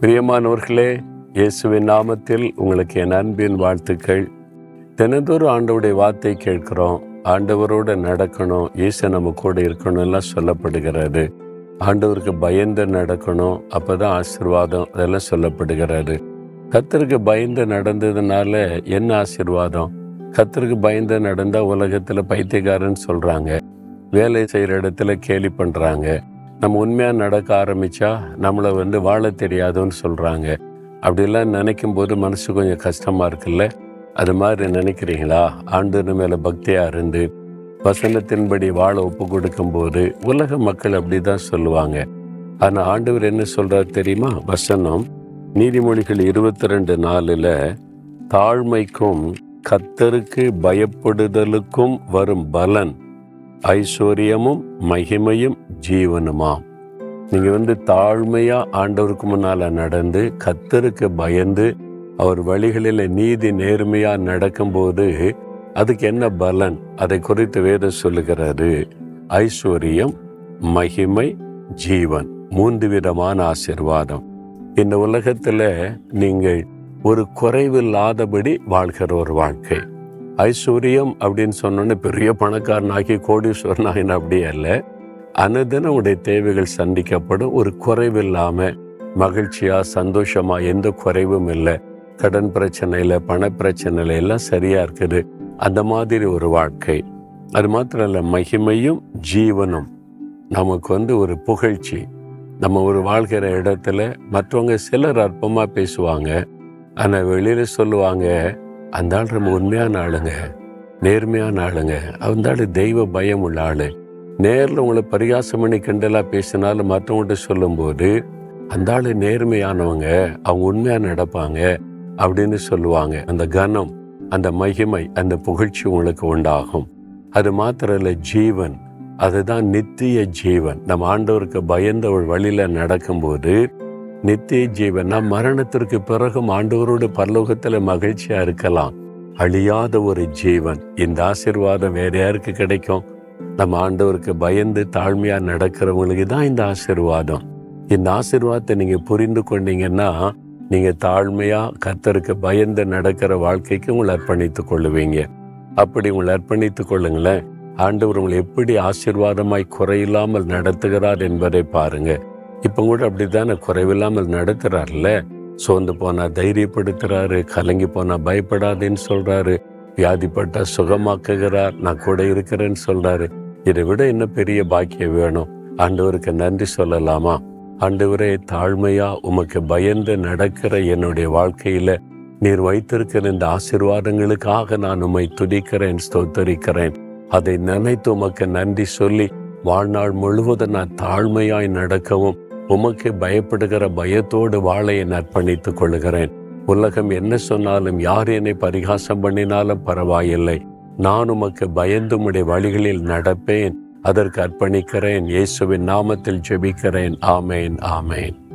பிரியமானவர்களே இயேசுவின் நாமத்தில் உங்களுக்கு என் அன்பின் வாழ்த்துக்கள். தினந்தோறு ஆண்டவருடைய வார்த்தை கேட்கிறோம். ஆண்டவரோட நடக்கணும் இயேசு நம்ம கூட இருக்கணும் எல்லாம் சொல்லப்படுகிறது. ஆண்டவருக்கு பயந்து நடக்கணும் அப்போ தான் ஆசீர்வாதம் அதெல்லாம் சொல்லப்படுகிறது. கத்தருக்கு பயந்து நடந்ததுனால என்ன ஆசீர்வாதம்? கத்தருக்கு பயந்து நடந்தால் உலகத்தில் பைத்தியக்காரன்னு சொல்கிறாங்க வேலை செய்கிற இடத்துல கேலி பண்ணுறாங்க நம்ம உண்மையாக நடக்க ஆரம்பித்தா நம்மளை வந்து வாழ தெரியாதுன்னு சொல்கிறாங்க அப்படிலாம் நினைக்கும் போது மனசு கொஞ்சம் கஷ்டமாக இருக்குல்ல? அது மாதிரி நினைக்கிறீங்களா? ஆண்டு மேலே பக்தியாக இருந்து வசனத்தின்படி வாழ ஒப்பு கொடுக்கும்போது உலக மக்கள் அப்படிதான் சொல்லுவாங்க. ஆனால் ஆண்டவர் என்ன சொல்கிறார் தெரியுமா? வசனம் நீதிமொழிகள் இருபத்தி ரெண்டு நாலுல தாழ்மைக்கும் கத்தருக்கு பயப்படுதலுக்கும் வரும் பலன். ஐஸ்வர்யமும் மகிமையும் ஜீவனுமாம். நீங்கள் வந்து தாழ்மையாக ஆண்டவருக்கு முன்னால் நடந்து கத்தருக்கு பயந்து அவர் வழிகளில் நீதி நேர்மையாக நடக்கும்போது அதுக்கு என்ன பலன்? அதை குறித்து வேத சொல்லுகிறது. ஐஸ்வர்யம் மகிமை ஜீவன் மூன்று விதமான ஆசிர்வாதம். இந்த உலகத்தில் நீங்கள் ஒரு குறைவில்லாதபடி வாழ்கிற ஒரு வாழ்க்கை. ஐஸ்வர்யம் அப்படின்னு சொன்னோன்னே பெரிய பணக்காரனாகி கோடீஸ்வரனாகின அப்படி அல்ல. அனுதினம் உடைய தேவைகள் சந்திக்கப்படும். ஒரு குறைவில்லாம மகிழ்ச்சியா சந்தோஷமா எந்த குறைவும் இல்லை. கடன் பிரச்சனையில பண பிரச்சனையில எல்லாம் சரியா இருக்குது. அந்த மாதிரி ஒரு வாழ்க்கை. அது மாத்திரம் இல்லை மகிமையும் ஜீவனும். நமக்கு வந்து ஒரு புகழ்ச்சி. நம்ம ஒரு வாழ்கிற இடத்துல மற்றவங்க சிலர் அற்பமாக பேசுவாங்க. ஆனால் வெளியில சொல்லுவாங்க அந்த ஆள் ரொம்ப உண்மையான ஆளுங்க நேர்மையான ஆளுங்க. அந்த ஆள் தெய்வ பயம் உள்ள ஆளு. நேரில் உங்களை பரிகாசம் பண்ணி கிண்டலாக பேசினாலும் மற்றவங்கள்ட்ட சொல்லும்போது அந்த ஆள் நேர்மையானவங்க அவங்க உண்மையாக நடப்பாங்க அப்படின்னு சொல்லுவாங்க. அந்த கனம் அந்த மகிமை அந்த புகழ்ச்சி உங்களுக்கு உண்டாகும். அது மாத்திரம் இல்லை ஜீவன். அதுதான் நித்திய ஜீவன். நம்ம ஆண்டவருக்கு பயந்த ஒரு வழியில் நடக்கும்போது நித்திய ஜீவன் நம் மரணத்திற்கு பிறகும் ஆண்டவரோடு பரலோகத்தில் மகிழ்ச்சியா இருக்கலாம். அழியாத ஒரு ஜீவன். இந்த ஆசீர்வாதம் வேற யாருக்கு கிடைக்கும்? நம்ம ஆண்டவருக்கு பயந்து தாழ்மையா நடக்கிறவங்களுக்கு தான் இந்த ஆசீர்வாதம். இந்த ஆசிர்வாதத்தை நீங்க புரிந்து கொண்டீங்கன்னா நீங்க தாழ்மையா கத்தருக்கு பயந்து நடக்கிற வாழ்க்கைக்கு உங்களை அர்ப்பணித்துக் கொள்ளுவீங்க. அப்படி உங்களை அர்ப்பணித்துக் கொள்ளுங்களேன். ஆண்டவர் உங்களை எப்படி ஆசிர்வாதமாய் குறையில்லாமல் நடத்துகிறார் என்பதை பாருங்கள் இப்போ கூட அப்படித்தானே குறைவில்லாமல் நடத்துறாருல்ல சோர்ந்து போனா தைரியப்படுத்துறாரு கலங்கி போனா பயப்படாதேன்னு சொல்றாரு வியாதிப்பட்டா சுகமாக்குகிறார் நான் கூட இருக்கிறேன்னு சொல்றாரு. இதை விட என்ன பெரிய பாக்கியம் வேணும்? ஆண்டவருக்கு நன்றி சொல்லலாமா? ஆண்டவரே தாழ்மையா உமக்கு பயந்து நடக்கிற என்னுடைய வாழ்க்கையில நீர் வைத்திருக்கிற இந்த ஆசீர்வாதங்களுக்காக நான் உம்மை துதிக்கிறேன் ஸ்தோத்தரிக்கிறேன். அதை நினைத்து உமக்கு நன்றி சொல்லி வாழ்நாள் முழுவதும் நான் தாழ்மையாய் நடக்கவும் உமக்கு பயப்படுகிற பயத்தோடு வாழ என் அர்ப்பணித்துக் கொள்கிறேன் உலகம் என்ன சொன்னாலும் யார் என்னை பரிகாசம் பண்ணினாலும் பரவாயில்லை. நான் உமக்கு பயந்து உடைய வழிகளில் நடப்பேன். அதற்கு அர்ப்பணிக்கிறேன். இயேசுவின் நாமத்தில் ஜெபிக்கிறேன். ஆமேன் ஆமேன்.